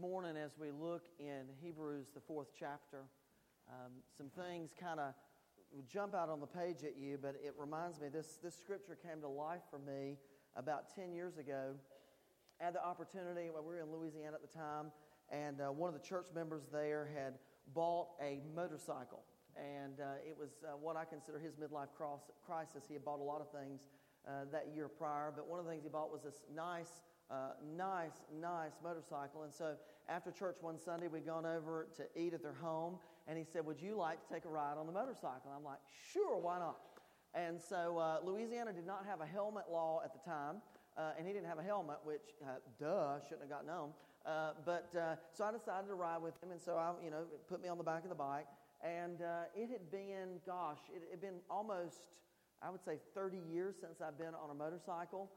morning as we look in Hebrews, the fourth chapter. Um, some things kind of jump out on the page at you, but it reminds me this, this scripture came to life for me about 10 years ago. I had the opportunity, well, we were in Louisiana at the time, and uh, one of the church members there had bought a motorcycle. And uh, it was uh, what I consider his midlife cross, crisis. He had bought a lot of things uh, that year prior, but one of the things he bought was this nice uh, nice, nice motorcycle. And so after church one Sunday, we'd gone over to eat at their home, and he said, Would you like to take a ride on the motorcycle? And I'm like, Sure, why not? And so uh, Louisiana did not have a helmet law at the time. Uh, and he didn't have a helmet, which, uh, duh, shouldn't have gotten on. Uh, but uh, so I decided to ride with him, and so I, you know, put me on the back of the bike. And it had been, gosh, it had been almost, I would say, 30 years since I've been on a motorcycle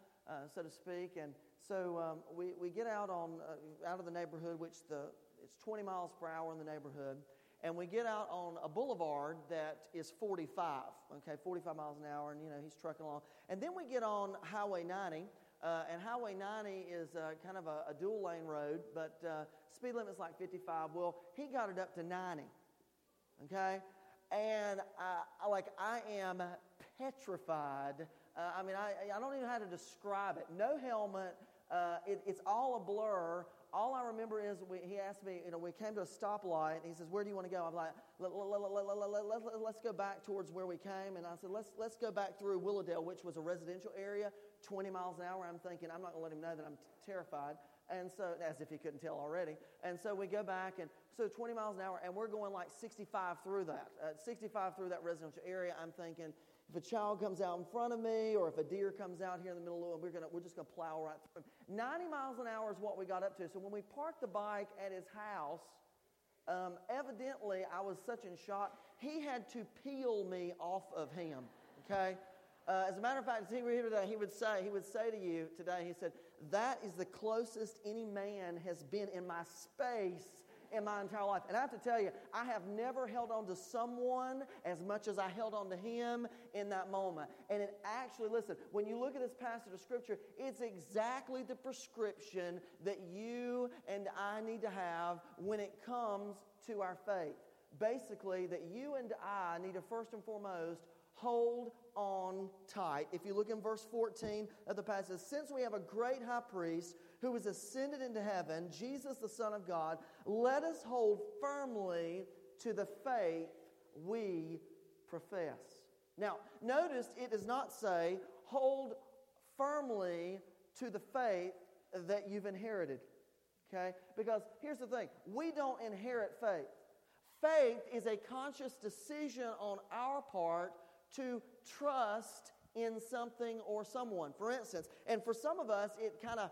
so to speak. And so um, we, we get out on uh, out of the neighborhood, which the it's 20 miles per hour in the neighborhood, and we get out on a boulevard that is 45. Okay, 45 miles an hour, and you know he's trucking along. And then we get on Highway 90. Uh, and Highway 90 is uh, kind of a, a, dual lane road, but uh, speed limit is like 55. Well, he got it up to 90. Okay? And I, like I am petrified uh, I mean, I, I don't even know how to describe it. No helmet. Uh, it, it's all a blur. All I remember is we, he asked me, you know, we came to a stoplight. And he says, Where do you want to go? I'm like, let, let, let, let, Let's go back towards where we came. And I said, Let's, go back through Willowdale, which was a residential area, 20 miles an hour. I'm thinking, I'm not going to let him know that I'm terrified. And so, as if he couldn't tell already. And so we go back, and so 20 miles an hour, and we're going like 65 through that. Uh, 65 through that residential area. I'm thinking, if a child comes out in front of me or if a deer comes out here in the middle of it, we're, gonna, we're just going to plow right through him. 90 miles an hour is what we got up to. So when we parked the bike at his house, um, evidently I was such in shock, he had to peel me off of him, okay? Uh, as a matter of fact, as he were here today, he would say, he would say to you today, he said, that is the closest any man has been in my space in my entire life. And I have to tell you, I have never held on to someone as much as I held on to him in that moment. And it actually, listen, when you look at this passage of scripture, it's exactly the prescription that you and I need to have when it comes to our faith. Basically, that you and I need to first and foremost hold on tight. If you look in verse 14 of the passage, since we have a great high priest who has ascended into heaven, Jesus the Son of God, let us hold firmly to the faith we profess. Now, notice it does not say hold firmly to the faith that you've inherited. Okay? Because here's the thing we don't inherit faith. Faith is a conscious decision on our part to trust in something or someone. For instance, and for some of us, it kind of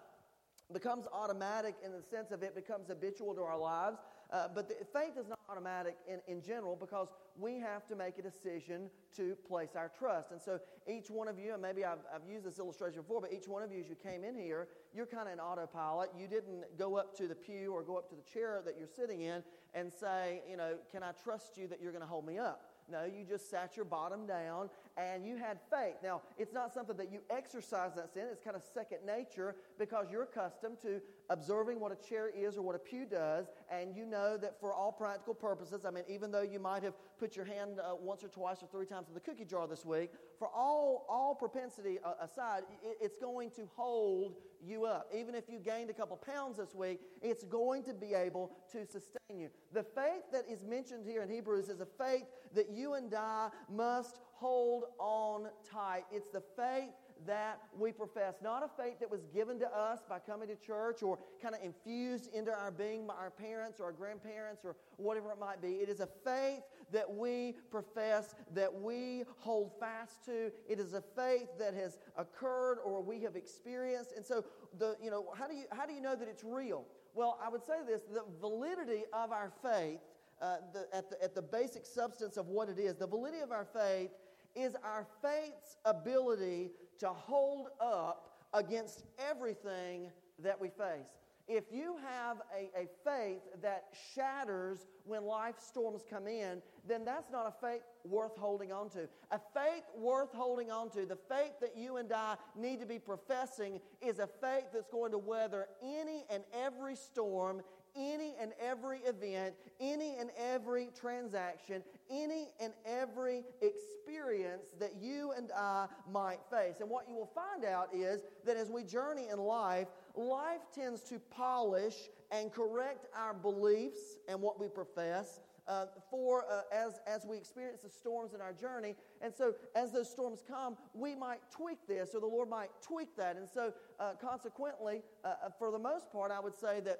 becomes automatic in the sense of it becomes habitual to our lives. Uh, but the, faith is not automatic in, in general because we have to make a decision to place our trust. And so each one of you, and maybe I've, I've used this illustration before, but each one of you, as you came in here, you're kind of an autopilot. You didn't go up to the pew or go up to the chair that you're sitting in and say, you know, can I trust you that you're going to hold me up? No, you just sat your bottom down and you had faith. Now, it's not something that you exercise that sin. It's kind of second nature because you're accustomed to observing what a chair is or what a pew does. And you know that for all practical purposes, I mean, even though you might have put your hand uh, once or twice or three times in the cookie jar this week, for all, all propensity uh, aside, it, it's going to hold you up. Even if you gained a couple pounds this week, it's going to be able to sustain you. The faith that is mentioned here in Hebrews is a faith that you and I must hold on tight. It's the faith that we profess. Not a faith that was given to us by coming to church or kind of infused into our being by our parents or our grandparents or whatever it might be. It is a faith that we profess, that we hold fast to. It is a faith that has occurred or we have experienced. And so, the, you know, how do you, how do you know that it's real? Well, I would say this the validity of our faith uh, the, at, the, at the basic substance of what it is. The validity of our faith is our faith's ability to hold up against everything that we face. If you have a, a faith that shatters when life storms come in, then that's not a faith worth holding on to. A faith worth holding on to, the faith that you and I need to be professing, is a faith that's going to weather any and every storm any and every event, any and every transaction, any and every experience that you and I might face. And what you will find out is that as we journey in life, life tends to polish and correct our beliefs and what we profess. Uh, for uh, as, as we experience the storms in our journey. And so, as those storms come, we might tweak this, or the Lord might tweak that. And so, uh, consequently, uh, uh, for the most part, I would say that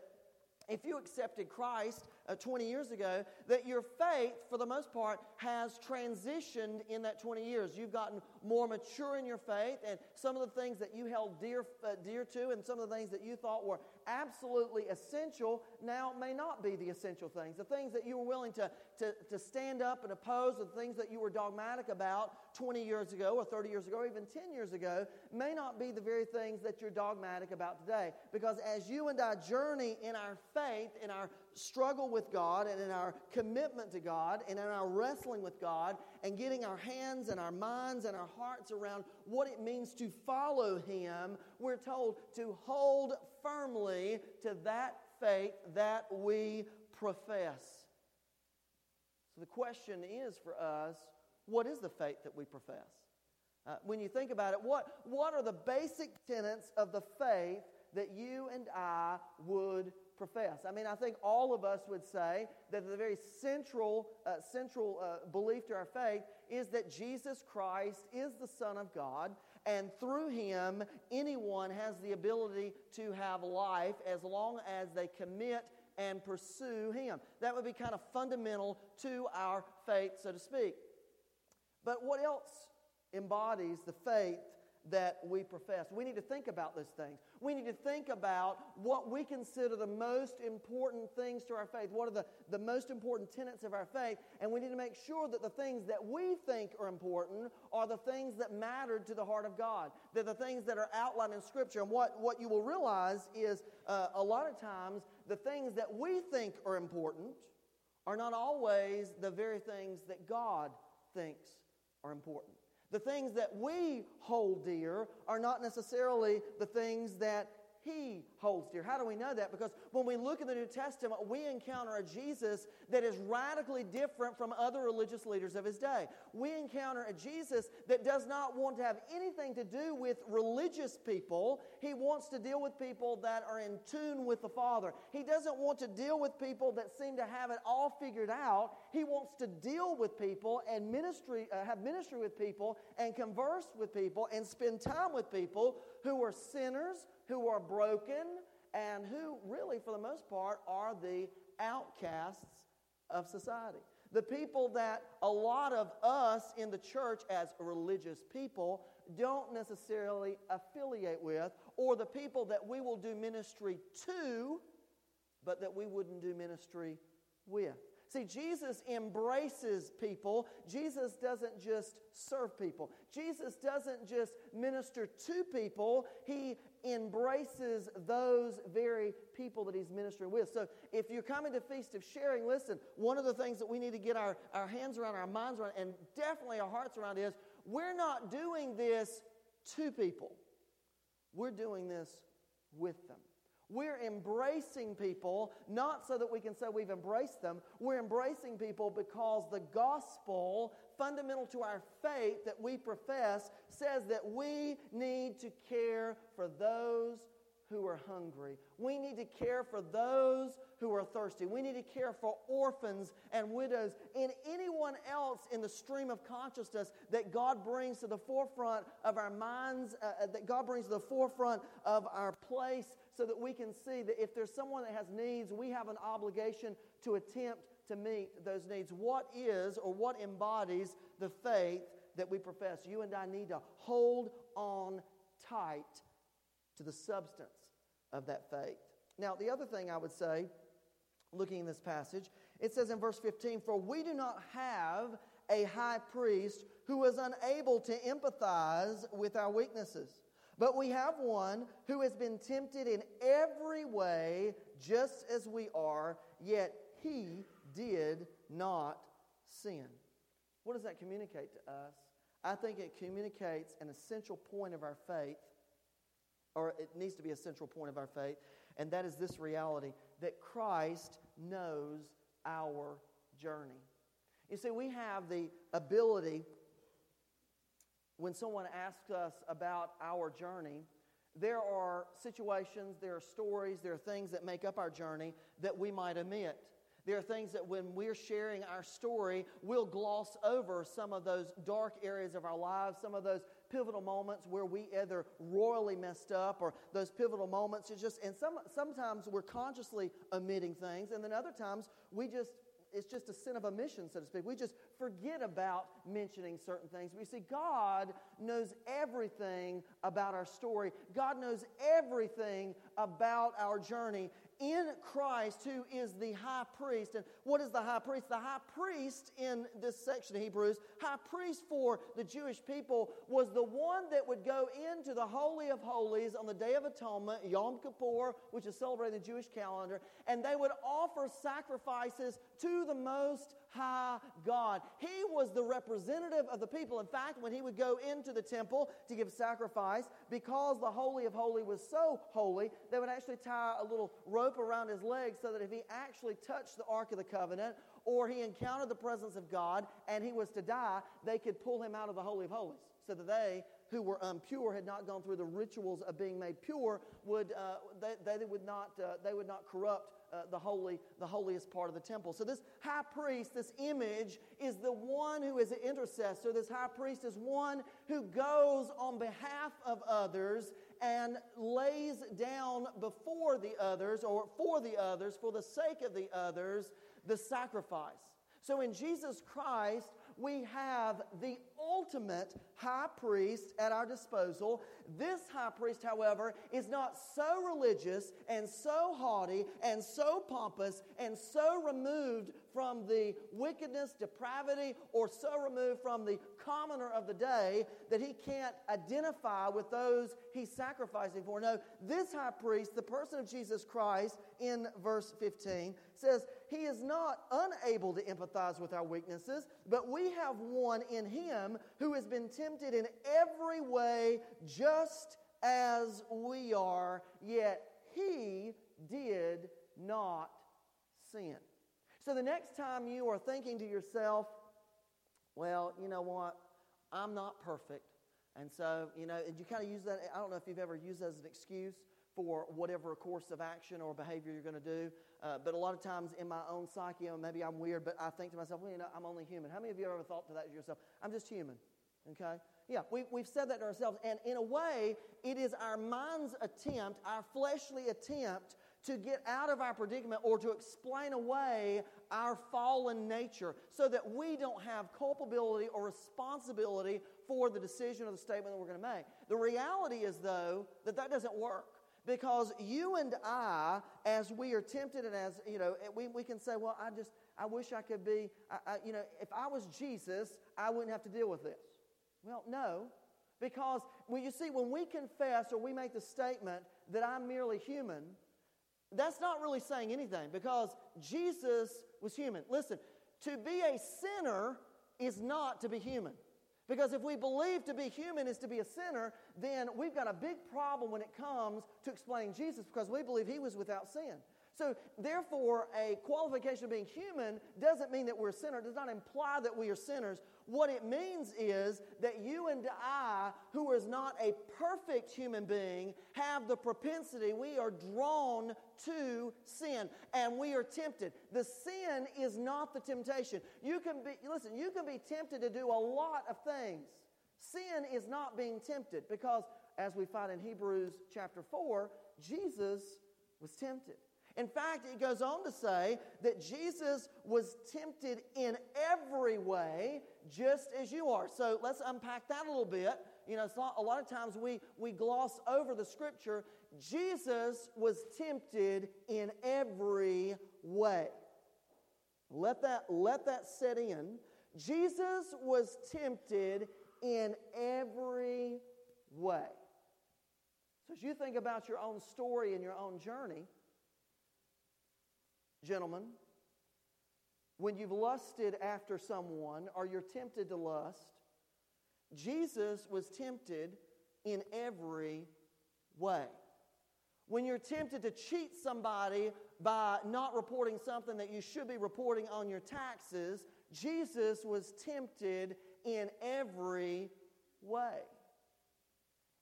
if you accepted Christ uh, 20 years ago, that your faith, for the most part, has transitioned in that 20 years. You've gotten more mature in your faith, and some of the things that you held dear, uh, dear to, and some of the things that you thought were absolutely essential, now may not be the essential things. The things that you were willing to, to, to stand up and oppose, the things that you were dogmatic about 20 years ago, or 30 years ago, or even 10 years ago, may not be the very things that you're dogmatic about today. Because as you and I journey in our faith, in our struggle with God and in our commitment to God and in our wrestling with God and getting our hands and our minds and our hearts around what it means to follow Him, we're told to hold firmly to that faith that we profess. So the question is for us what is the faith that we profess? Uh, when you think about it, what, what are the basic tenets of the faith that you and I would profess. I mean, I think all of us would say that the very central, uh, central uh, belief to our faith is that Jesus Christ is the Son of God, and through him, anyone has the ability to have life as long as they commit and pursue him. That would be kind of fundamental to our faith, so to speak. But what else embodies the faith that we profess. We need to think about those things. We need to think about what we consider the most important things to our faith. What are the, the most important tenets of our faith? And we need to make sure that the things that we think are important are the things that matter to the heart of God. They're the things that are outlined in Scripture. And what, what you will realize is uh, a lot of times the things that we think are important are not always the very things that God thinks are important. The things that we hold dear are not necessarily the things that he holds dear. How do we know that? Because when we look in the New Testament, we encounter a Jesus that is radically different from other religious leaders of his day. We encounter a Jesus that does not want to have anything to do with religious people. He wants to deal with people that are in tune with the Father. He doesn't want to deal with people that seem to have it all figured out. He wants to deal with people and ministry, uh, have ministry with people and converse with people and spend time with people who are sinners who are broken and who, really, for the most part, are the outcasts of society. The people that a lot of us in the church, as religious people, don't necessarily affiliate with, or the people that we will do ministry to, but that we wouldn't do ministry with. See, Jesus embraces people. Jesus doesn't just serve people. Jesus doesn't just minister to people. He embraces those very people that he's ministering with. So if you're coming to Feast of Sharing, listen, one of the things that we need to get our, our hands around, our minds around, and definitely our hearts around is we're not doing this to people. We're doing this with them. We're embracing people not so that we can say we've embraced them. We're embracing people because the gospel, fundamental to our faith that we profess, says that we need to care for those who are hungry. We need to care for those who are thirsty. We need to care for orphans and widows and anyone else in the stream of consciousness that God brings to the forefront of our minds, uh, uh, that God brings to the forefront of our place so that we can see that if there's someone that has needs, we have an obligation to attempt to meet those needs. What is or what embodies the faith that we profess? You and I need to hold on tight to the substance of that faith. Now, the other thing I would say, looking in this passage, it says in verse 15, For we do not have a high priest who is unable to empathize with our weaknesses, but we have one who has been tempted in every way, just as we are, yet he did not sin. What does that communicate to us? I think it communicates an essential point of our faith or it needs to be a central point of our faith, and that is this reality that Christ knows our journey. You see, we have the ability, when someone asks us about our journey, there are situations, there are stories, there are things that make up our journey that we might omit. There are things that when we're sharing our story, we'll gloss over some of those dark areas of our lives, some of those pivotal moments where we either royally messed up or those pivotal moments. Just, and some, sometimes we're consciously omitting things, and then other times we just it's just a sin of omission, so to speak. We just forget about mentioning certain things. But you see, God knows everything about our story. God knows everything about our journey in Christ, who is the high priest. And what is the high priest? The high priest in this section of Hebrews, high priest for the Jewish people, was the one that would go into the Holy of Holies on the Day of Atonement, Yom Kippur, which is celebrated in the Jewish calendar, and they would offer sacrifices to the Most High God. He was the representative of the people. In fact, when he would go into the temple to give sacrifice, because the Holy of Holies was so holy, they would actually tie a little rope around his legs so that if he actually touched the Ark of the Covenant or he encountered the presence of God and he was to die, they could pull him out of the Holy of Holies so that they who were impure had not gone through the rituals of being made pure would uh, they, they, would not uh, they would not corrupt uh, the holy, the holiest part of the temple. So this high priest, this image, is the one who is an intercessor. This high priest is one who goes on behalf of others and lays down before the others or for the others, for the sake of the others, the sacrifice. So in Jesus Christ, we have the ultimate high priest at our disposal. This high priest, however, is not so religious and so haughty and so pompous and so removed from the wickedness, depravity, or so removed from the commoner of the day that he can't identify with those he's sacrificing for. No, this high priest, the person of Jesus Christ, in verse 15, says, He is not unable to empathize with our weaknesses, but we have one in Him who has been tempted in every way just as we are, yet He did not sin. So the next time you are thinking to yourself, well, you know what? I'm not perfect. And so, you know, and you kind of use that. I don't know if you've ever used that as an excuse for whatever course of action or behavior you're going to do. Uh, but a lot of times in my own psyche, you know, maybe I'm weird, but I think to myself, well, you know, I'm only human. How many of you have ever thought to that to yourself? I'm just human. Okay? Yeah, we, we've said that to ourselves. And in a way, it is our mind's attempt, our fleshly attempt to get out of our predicament or to explain away our fallen nature so that we don't have culpability or responsibility for the decision or the statement that we're going to make. The reality is, though, that that doesn't work. Because you and I, as we are tempted and as, you know, we, we can say, well, I just, I wish I could be, I, I, you know, if I was Jesus, I wouldn't have to deal with this. Well, no. Because, well, you see, when we confess or we make the statement that I'm merely human, that's not really saying anything because Jesus was human. Listen, to be a sinner is not to be human. Because if we believe to be human is to be a sinner, then we've got a big problem when it comes to explaining Jesus because we believe he was without sin. So, therefore, a qualification of being human doesn't mean that we're a sinner. It does not imply that we are sinners. What it means is that you and I, who is not a perfect human being, have the propensity, we are drawn to sin and we are tempted. The sin is not the temptation. You can be, listen, you can be tempted to do a lot of things. Sin is not being tempted because, as we find in Hebrews chapter 4, Jesus was tempted. In fact, it goes on to say that Jesus was tempted in every way, just as you are. So let's unpack that a little bit. You know, it's not, a lot of times we, we gloss over the scripture. Jesus was tempted in every way. Let that, let that set in. Jesus was tempted in every way. So as you think about your own story and your own journey, gentlemen, when you've lusted after someone or you're tempted to lust, Jesus was tempted in every way. When you're tempted to cheat somebody by not reporting something that you should be reporting on your taxes. Jesus was tempted in every way.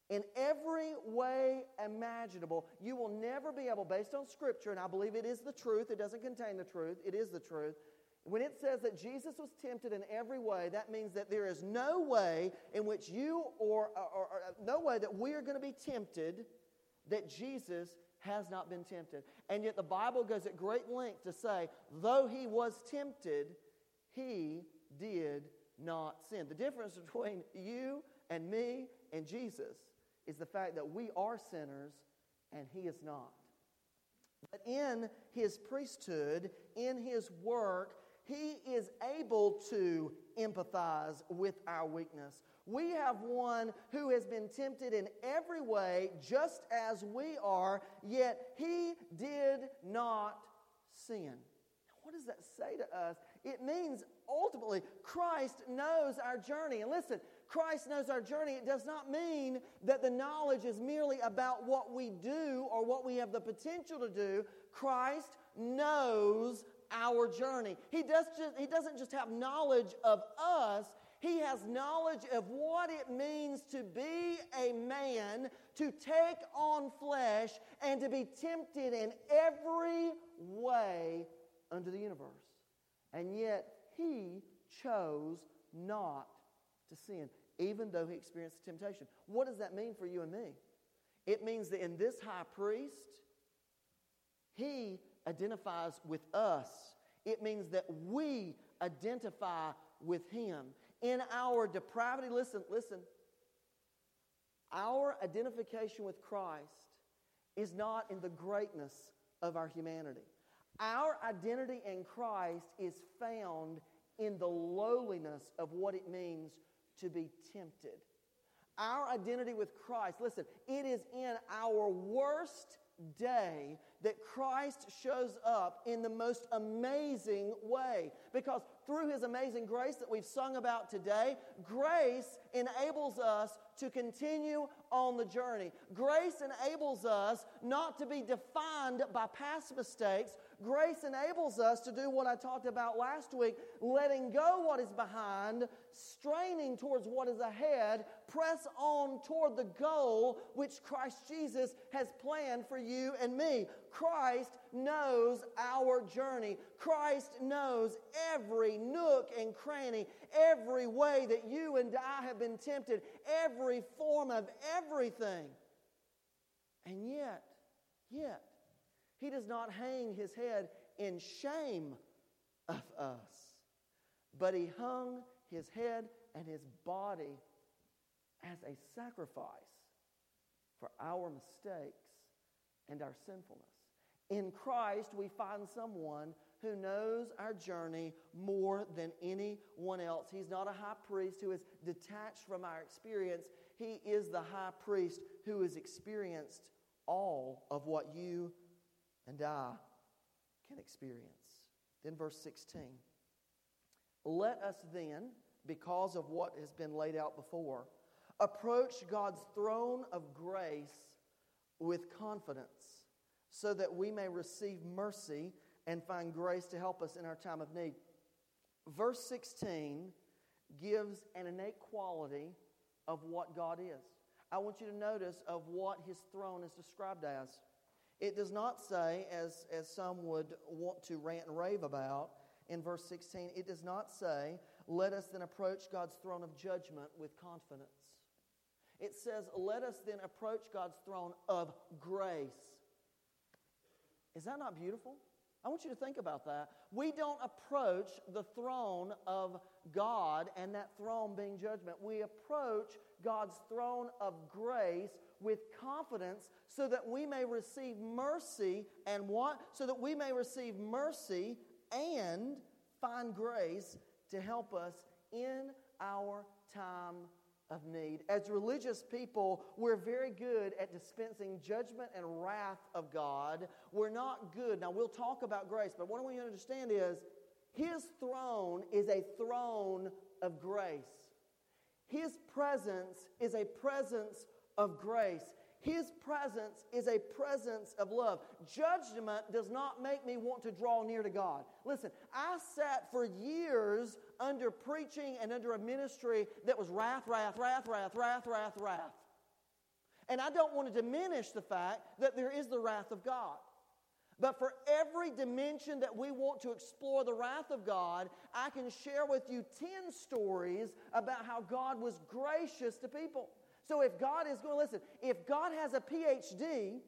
In every way imaginable, you will never be able, based on Scripture, and I believe it is the truth, it doesn't contain the truth, it is the truth. When it says that Jesus was tempted in every way, that means that there is no way in which you or, or, or, no way that we are going to be tempted that Jesus has not been tempted. And yet the Bible goes at great length to say, though he was tempted, he did not sin. The difference between you and me and Jesus is the fact that we are sinners and he is not. But in his priesthood, in his work, he is able to empathize with our weakness. We have one who has been tempted in every way, just as we are, yet he did not sin. What does that say to us? It means ultimately Christ knows our journey. And listen, Christ knows our journey. It does not mean that the knowledge is merely about what we do or what we have the potential to do. Christ knows our journey. He, does just, he doesn't just have knowledge of us, he has knowledge of what it means to be a man, to take on flesh, and to be tempted in every way under the universe. And yet, he chose not to sin, even though he experienced temptation. What does that mean for you and me? It means that in this high priest, he identifies with us. It means that we identify with him. In our depravity, listen, listen, our identification with Christ is not in the greatness of our humanity. Our identity in Christ is found in the lowliness of what it means to be tempted. Our identity with Christ, listen, it is in our worst day that Christ shows up in the most amazing way. Because through his amazing grace that we've sung about today, grace enables us to continue on the journey. Grace enables us not to be defined by past mistakes. Grace enables us to do what I talked about last week letting go what is behind, straining towards what is ahead, press on toward the goal which Christ Jesus has planned for you and me. Christ knows our journey. Christ knows every nook and cranny, every way that you and I have been tempted, every form of everything. And yet, yet, He does not hang His head in shame of us, but He hung His head and His body as a sacrifice for our mistakes and our sinfulness. In Christ, we find someone who knows our journey more than anyone else. He's not a high priest who is detached from our experience. He is the high priest who has experienced all of what you and I can experience. Then, verse 16. Let us then, because of what has been laid out before, approach God's throne of grace with confidence so that we may receive mercy and find grace to help us in our time of need. Verse 16 gives an innate quality of what God is. I want you to notice of what his throne is described as. It does not say, as, as some would want to rant and rave about in verse 16, it does not say, let us then approach God's throne of judgment with confidence. It says, let us then approach God's throne of grace. Is that not beautiful? I want you to think about that. We don't approach the throne of God and that throne being judgment. We approach God's throne of grace with confidence so that we may receive mercy and? So that we may receive mercy and find grace to help us in our time of need. As religious people, we're very good at dispensing judgment and wrath of God. We're not good. Now, we'll talk about grace, but what I want you to understand is His throne is a throne of grace. His presence is a presence of grace. His presence is a presence of love. Judgment does not make me want to draw near to God. Listen, I sat for years under preaching and under a ministry that was wrath, wrath, wrath, wrath, wrath, wrath, wrath. And I don't want to diminish the fact that there is the wrath of God. But for every dimension that we want to explore the wrath of God, I can share with you 10 stories about how God was gracious to people. So if God is going, listen, if God has a PhD,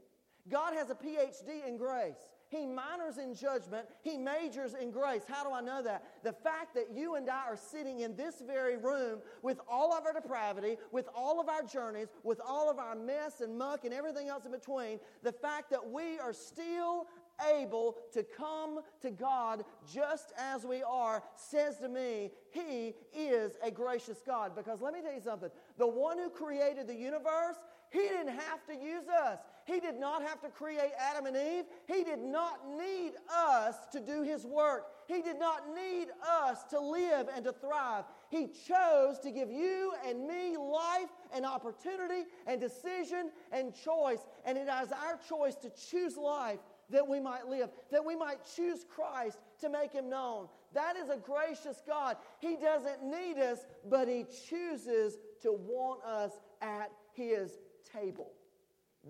God has a PhD in grace. He minors in judgment. He majors in grace. How do I know that? The fact that you and I are sitting in this very room with all of our depravity, with all of our journeys, with all of our mess and muck and everything else in between, the fact that we are still able to come to God just as we are says to me, He is a gracious God. Because let me tell you something the one who created the universe, He didn't have to use us. He did not have to create Adam and Eve. He did not need us to do His work. He did not need us to live and to thrive. He chose to give you and me life and opportunity and decision and choice. And it is our choice to choose life that we might live, that we might choose Christ to make him known. That is a gracious God. He doesn't need us, but he chooses to want us at his table.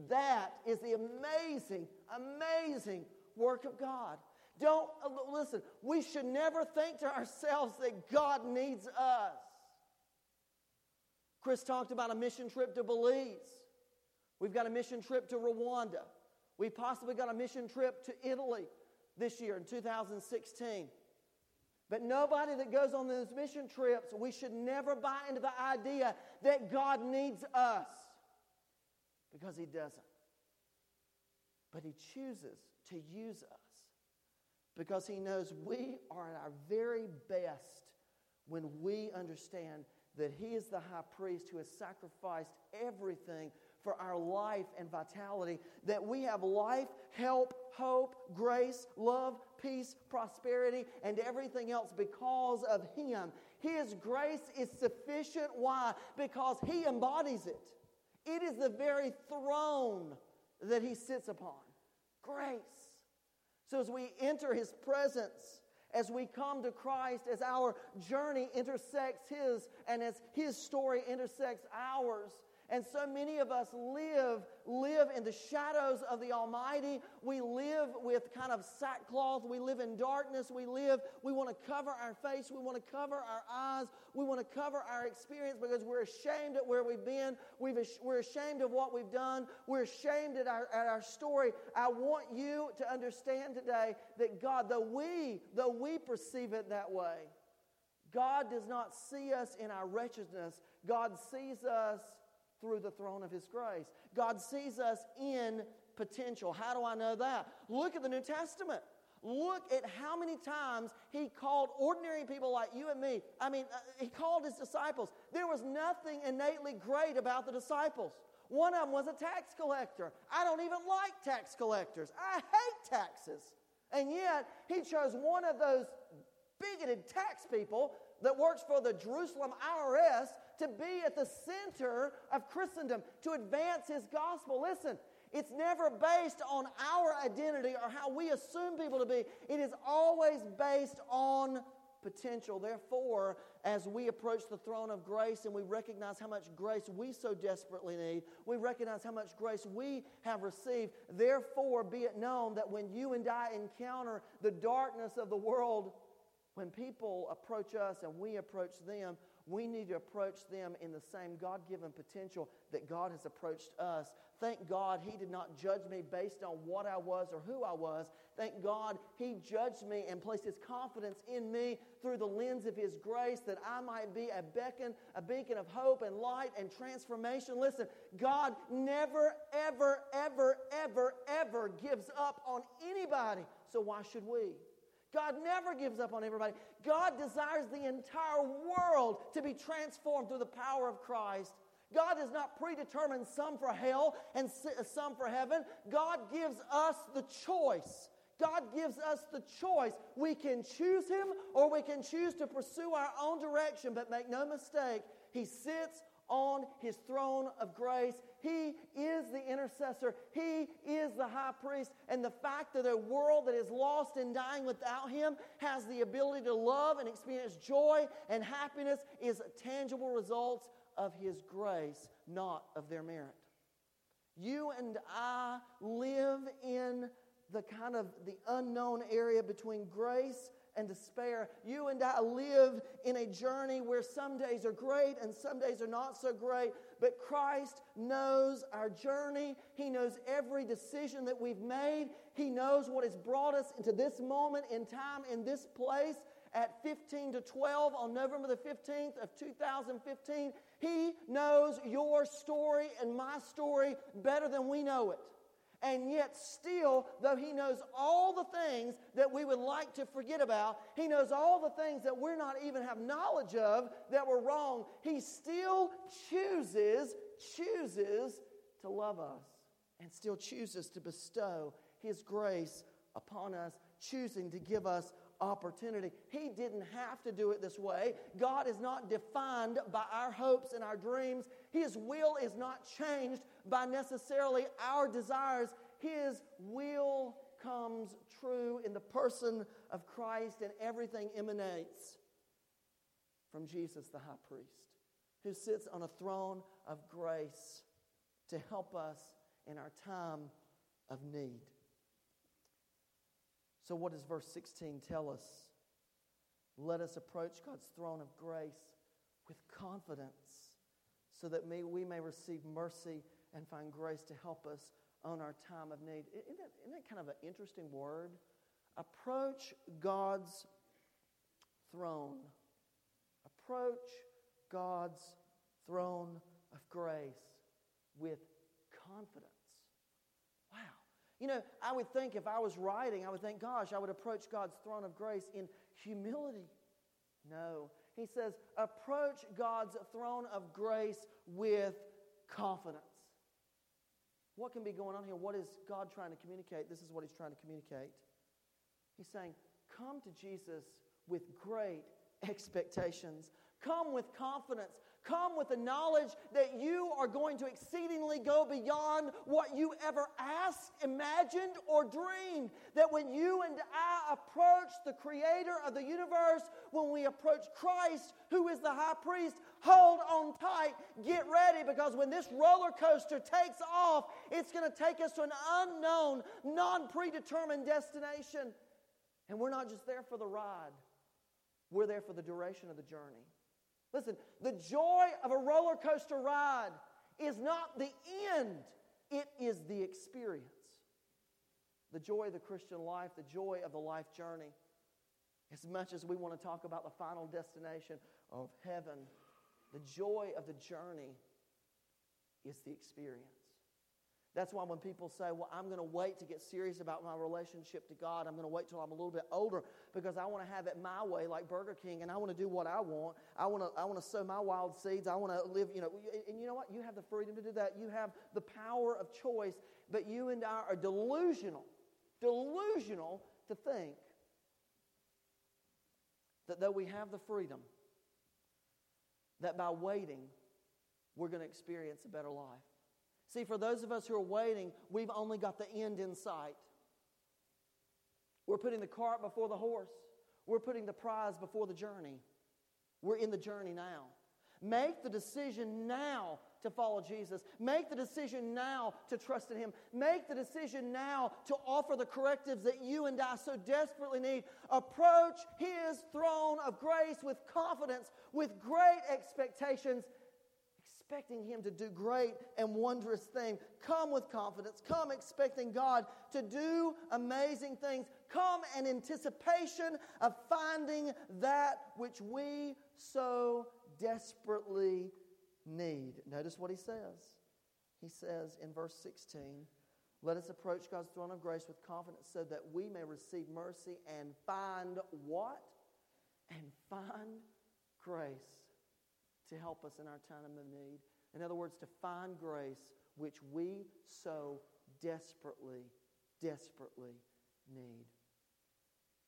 That is the amazing, amazing work of God. Don't uh, listen, we should never think to ourselves that God needs us. Chris talked about a mission trip to Belize. We've got a mission trip to Rwanda. We possibly got a mission trip to Italy this year in 2016. But nobody that goes on those mission trips, we should never buy into the idea that God needs us because He doesn't. But He chooses to use us because He knows we are at our very best when we understand that He is the high priest who has sacrificed everything for our life and vitality, that we have life, help, hope, grace, love, peace, prosperity, and everything else because of Him. His grace is sufficient. Why? Because He embodies it. It is the very throne that He sits upon. Grace. So as we enter His presence, as we come to Christ, as our journey intersects His, and as His story intersects ours, and so many of us live, live in the shadows of the Almighty. We live with kind of sackcloth. We live in darkness. We live, we want to cover our face. We want to cover our eyes. We want to cover our experience because we're ashamed at where we've been. We've, we're ashamed of what we've done. We're ashamed at our, at our story. I want you to understand today that God, though we, though we perceive it that way, God does not see us in our wretchedness. God sees us through the throne of His grace. God sees us in potential. How do I know that? Look at the New Testament. Look at how many times he called ordinary people like you and me. I mean, uh, he called his disciples. There was nothing innately great about the disciples. One of them was a tax collector. I don't even like tax collectors. I hate taxes. And yet, he chose one of those bigoted tax people that works for the Jerusalem IRS to be at the center of Christendom, to advance his gospel. Listen, it's never based on our identity or how we assume people to be. It is always based on potential. Therefore, as we approach the throne of grace and we recognize how much grace we so desperately need, we recognize how much grace we have received. Therefore, be it known that when you and I encounter the darkness of the world, when people approach us and we approach them, we need to approach them in the same God given potential that God has approached us. Thank God He did not judge me based on what I was or who I was. Thank God He judged me and placed His confidence in me through the lens of His grace that I might be a beacon, a beacon of hope and light and transformation. Listen, God never, ever, ever, ever, ever gives up on anybody. So why should we? God never gives up on everybody. God desires the entire world to be transformed through the power of Christ. God has not predetermined some for hell and some for heaven. God gives us the choice. God gives us the choice. We can choose Him or we can choose to pursue our own direction, but make no mistake, He sits on his throne of grace. He is the intercessor. He is the high priest. And the fact that a world that is lost and dying without him has the ability to love and experience joy and happiness is a tangible results of his grace, not of their merit. You and I live in the kind of the unknown area between grace and despair. You and I live in a journey where some days are great and some days are not so great, but Christ knows our journey. He knows every decision that we've made. He knows what has brought us into this moment in time, in this place at 15 to 12 on November the 15th of 2015. He knows your story and my story better than we know it. And yet, still, though He knows all the things that we would like to forget about, He knows all the things that we're not even have knowledge of that were wrong, He still chooses, chooses to love us and still chooses to bestow His grace upon us, choosing to give us opportunity. He didn't have to do it this way. God is not defined by our hopes and our dreams. His will is not changed by necessarily our desires. His will comes true in the person of Christ, and everything emanates from Jesus, the high priest, who sits on a throne of grace to help us in our time of need. So, what does verse 16 tell us? Let us approach God's throne of grace with confidence so that may, we may receive mercy and find grace to help us on our time of need. Isn't that, isn't that kind of an interesting word? Approach God's throne. Approach God's throne of grace with confidence. You know, I would think if I was writing, I would think, gosh, I would approach God's throne of grace in humility. No. He says, approach God's throne of grace with confidence. What can be going on here? What is God trying to communicate? This is what he's trying to communicate. He's saying, come to Jesus with great expectations. Come with confidence. Come with the knowledge that you are going to exceedingly go beyond what you ever asked, imagined, or dreamed. That when you and I approach the creator of the universe, when we approach Christ, who is the high priest, hold on tight, get ready, because when this roller coaster takes off, it's going to take us to an unknown, non predetermined destination. And we're not just there for the ride, we're there for the duration of the journey. Listen, the joy of a roller coaster ride is not the end, it is the experience. The joy of the Christian life, the joy of the life journey. As much as we want to talk about the final destination of heaven, the joy of the journey is the experience. That's why when people say, Well, I'm going to wait to get serious about my relationship to God, I'm going to wait till I'm a little bit older because I want to have it my way, like Burger King, and I want to do what I want. I want to, I want to sow my wild seeds. I want to live, you know, and you know what? You have the freedom to do that. You have the power of choice, but you and I are delusional, delusional to think that though we have the freedom, that by waiting, we're going to experience a better life. See, for those of us who are waiting, we've only got the end in sight. We're putting the cart before the horse, we're putting the prize before the journey. We're in the journey now. Make the decision now to follow Jesus. Make the decision now to trust in Him. Make the decision now to offer the correctives that you and I so desperately need. Approach His throne of grace with confidence, with great expectations, expecting Him to do great and wondrous things. Come with confidence. Come expecting God to do amazing things. Come in anticipation of finding that which we so desperately need. Notice what He says. He says in verse 16, let us approach God's throne of grace with confidence so that we may receive mercy and find what? And find grace to help us in our time of need. In other words, to find grace which we so desperately, desperately need.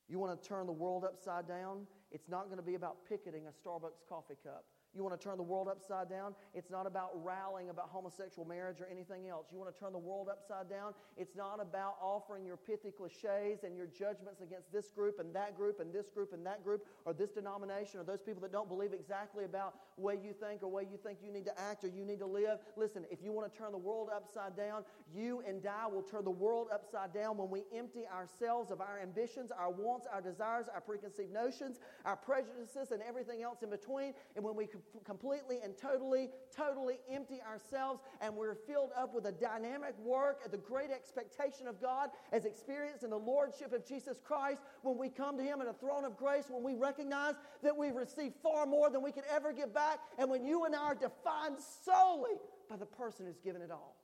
You want to turn the world upside down? It's not going to be about picketing a Starbucks coffee cup. You want to turn the world upside down? It's not about rallying about homosexual marriage or anything else. You want to turn the world upside down? It's not about offering your pithy cliches and your judgments against this group and that group and this group and that group or this denomination or those people that don't believe exactly about way you think or way you think you need to act or you need to live. Listen, if you want to turn the world upside down, you and I will turn the world upside down when we empty ourselves of our ambitions, our wants, our desires, our preconceived notions, our prejudices, and everything else in between. And when we completely and totally, totally empty ourselves and we're filled up with the dynamic work, of the great expectation of God as experienced in the Lordship of Jesus Christ, when we come to Him at a throne of grace, when we recognize that we've received far more than we could ever give back, and when you and I are defined solely by the person who's given it all.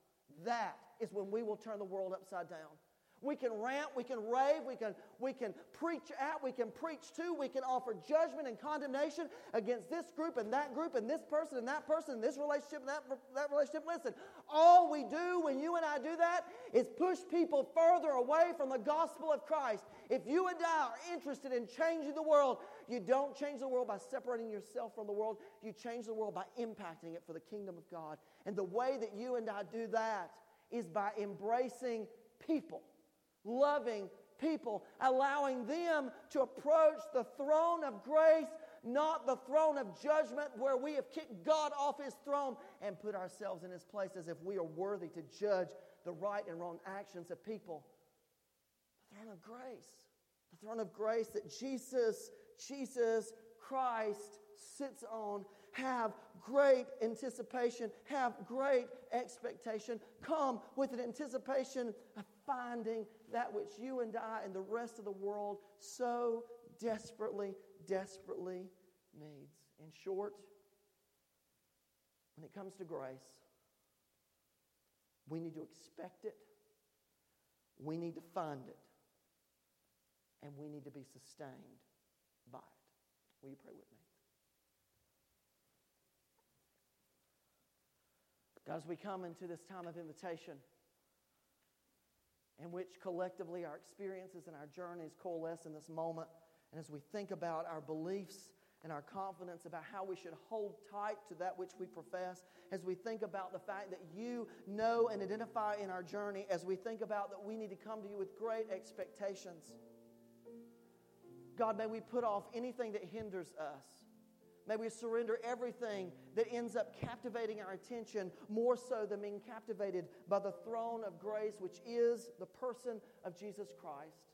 That is when we will turn the world upside down. We can rant, we can rave, we can, we can preach out, we can preach to, we can offer judgment and condemnation against this group and that group and this person and that person and this relationship and that, that relationship. Listen, all we do when you and I do that is push people further away from the gospel of Christ. If you and I are interested in changing the world, you don't change the world by separating yourself from the world. You change the world by impacting it for the kingdom of God. And the way that you and I do that is by embracing people loving people, allowing them to approach the throne of grace, not the throne of judgment where we have kicked God off his throne and put ourselves in his place as if we are worthy to judge the right and wrong actions of people. The throne of grace. The throne of grace that Jesus, Jesus Christ sits on. Have great anticipation, have great expectation. Come with an anticipation of finding that which you and I and the rest of the world so desperately, desperately needs. In short, when it comes to grace, we need to expect it, we need to find it, and we need to be sustained by it. Will you pray with me? God, as we come into this time of invitation, in which collectively our experiences and our journeys coalesce in this moment. And as we think about our beliefs and our confidence about how we should hold tight to that which we profess, as we think about the fact that you know and identify in our journey, as we think about that we need to come to you with great expectations. God, may we put off anything that hinders us. May we surrender everything that ends up captivating our attention more so than being captivated by the throne of grace, which is the person of Jesus Christ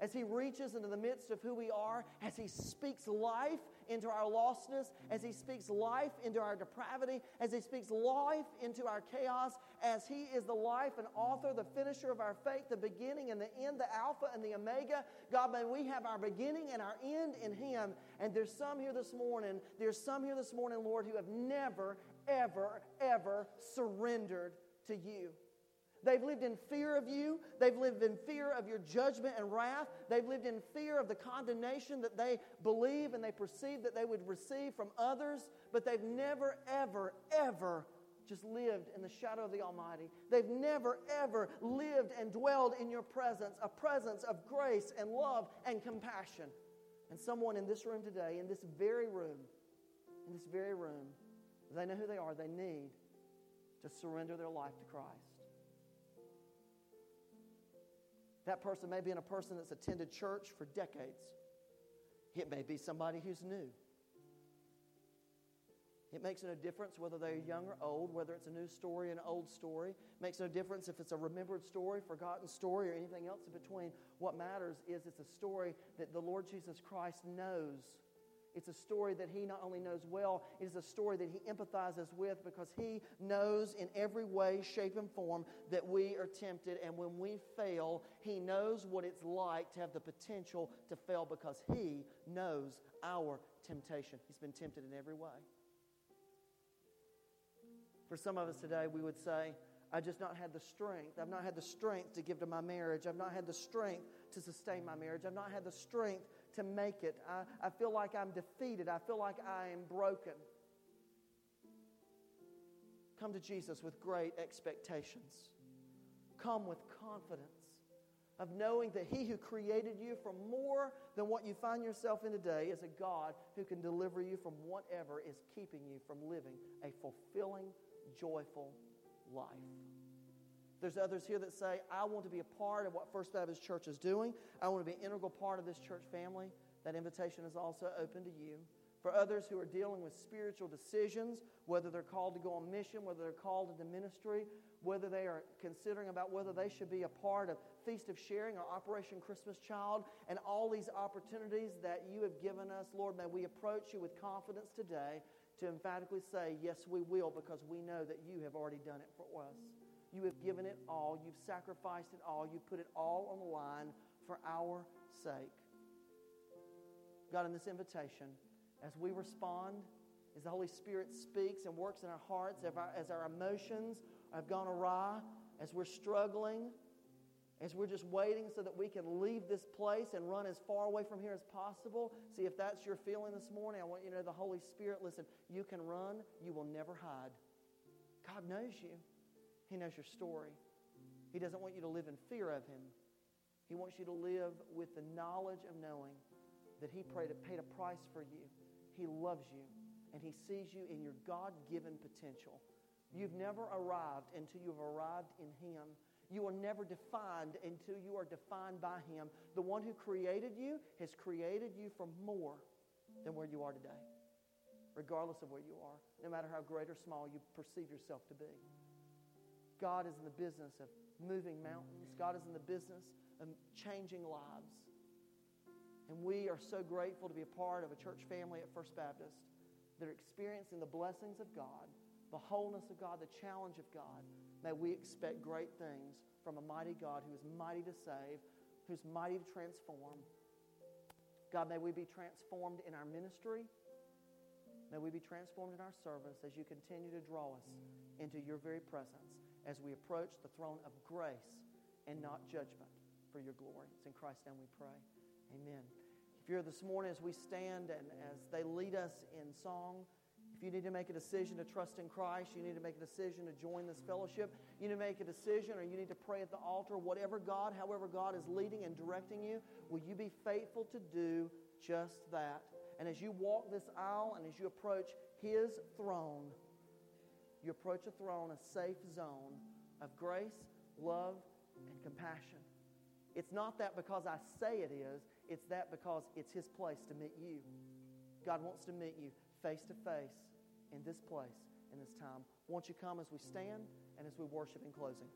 as He reaches into the midst of who we are, as He speaks life into our lostness, as He speaks life into our depravity, as He speaks life into our chaos, as He is the life and author, the finisher of our faith, the beginning and the end, the Alpha and the Omega. God, may we have our beginning and our end in Him. And there's some here this morning, there's some here this morning, Lord, who have never, ever, ever surrendered to you. They've lived in fear of you. They've lived in fear of your judgment and wrath. They've lived in fear of the condemnation that they believe and they perceive that they would receive from others. But they've never, ever, ever just lived in the shadow of the Almighty. They've never, ever lived and dwelled in your presence, a presence of grace and love and compassion. And someone in this room today, in this very room, in this very room, they know who they are. They need to surrender their life to Christ. That person may be in a person that's attended church for decades. It may be somebody who's new. It makes no difference whether they're young or old, whether it's a new story, an old story. It makes no difference if it's a remembered story, forgotten story, or anything else in between. What matters is it's a story that the Lord Jesus Christ knows it's a story that he not only knows well, it is a story that he empathizes with because he knows in every way, shape, and form that we are tempted. And when we fail, he knows what it's like to have the potential to fail because he knows our temptation. He's been tempted in every way. For some of us today, we would say, I've just not had the strength. I've not had the strength to give to my marriage. I've not had the strength to sustain my marriage. I've not had the strength to make it. I, I feel like I'm defeated. I feel like I am broken. Come to Jesus with great expectations. Come with confidence. of knowing that He who created you from more than what you find yourself in today is a God who can deliver you from whatever is keeping you from living a fulfilling, joyful life. There's others here that say, I want to be a part of what First Baptist Church is doing. I want to be an integral part of this church family. That invitation is also open to you. For others who are dealing with spiritual decisions, whether they're called to go on mission, whether they're called into ministry, whether they are considering about whether they should be a part of Feast of Sharing or Operation Christmas Child, and all these opportunities that you have given us, Lord, may we approach you with confidence today to emphatically say, Yes, we will, because we know that you have already done it for us. You have given it all, you've sacrificed it all, you've put it all on the line for our sake. God, in this invitation, as we respond, as the Holy Spirit speaks and works in our hearts, as our, as our emotions have gone awry, as we're struggling, as we're just waiting so that we can leave this place and run as far away from here as possible. See, if that's your feeling this morning, I want you to know the Holy Spirit, listen, you can run, you will never hide. God knows you, He knows your story. He doesn't want you to live in fear of Him. He wants you to live with the knowledge of knowing that He paid a price for you. He loves you, and He sees you in your God given potential. You've never arrived until you've arrived in Him. You are never defined until you are defined by Him. The one who created you has created you for more than where you are today, regardless of where you are, no matter how great or small you perceive yourself to be. God is in the business of moving mountains, God is in the business of changing lives. And we are so grateful to be a part of a church family at First Baptist that are experiencing the blessings of God the wholeness of God, the challenge of God. May we expect great things from a mighty God who is mighty to save, who's mighty to transform. God, may we be transformed in our ministry. May we be transformed in our service as you continue to draw us into your very presence as we approach the throne of grace and not judgment for your glory. It's in Christ's name we pray. Amen. If you're this morning as we stand and as they lead us in song, if you need to make a decision to trust in Christ, you need to make a decision to join this fellowship, you need to make a decision or you need to pray at the altar, whatever God, however God is leading and directing you, will you be faithful to do just that? And as you walk this aisle and as you approach His throne, you approach a throne, a safe zone of grace, love, and compassion. It's not that because I say it is, it's that because it's His place to meet you. God wants to meet you face to face in this place, in this time. Won't you come as we stand and as we worship in closing?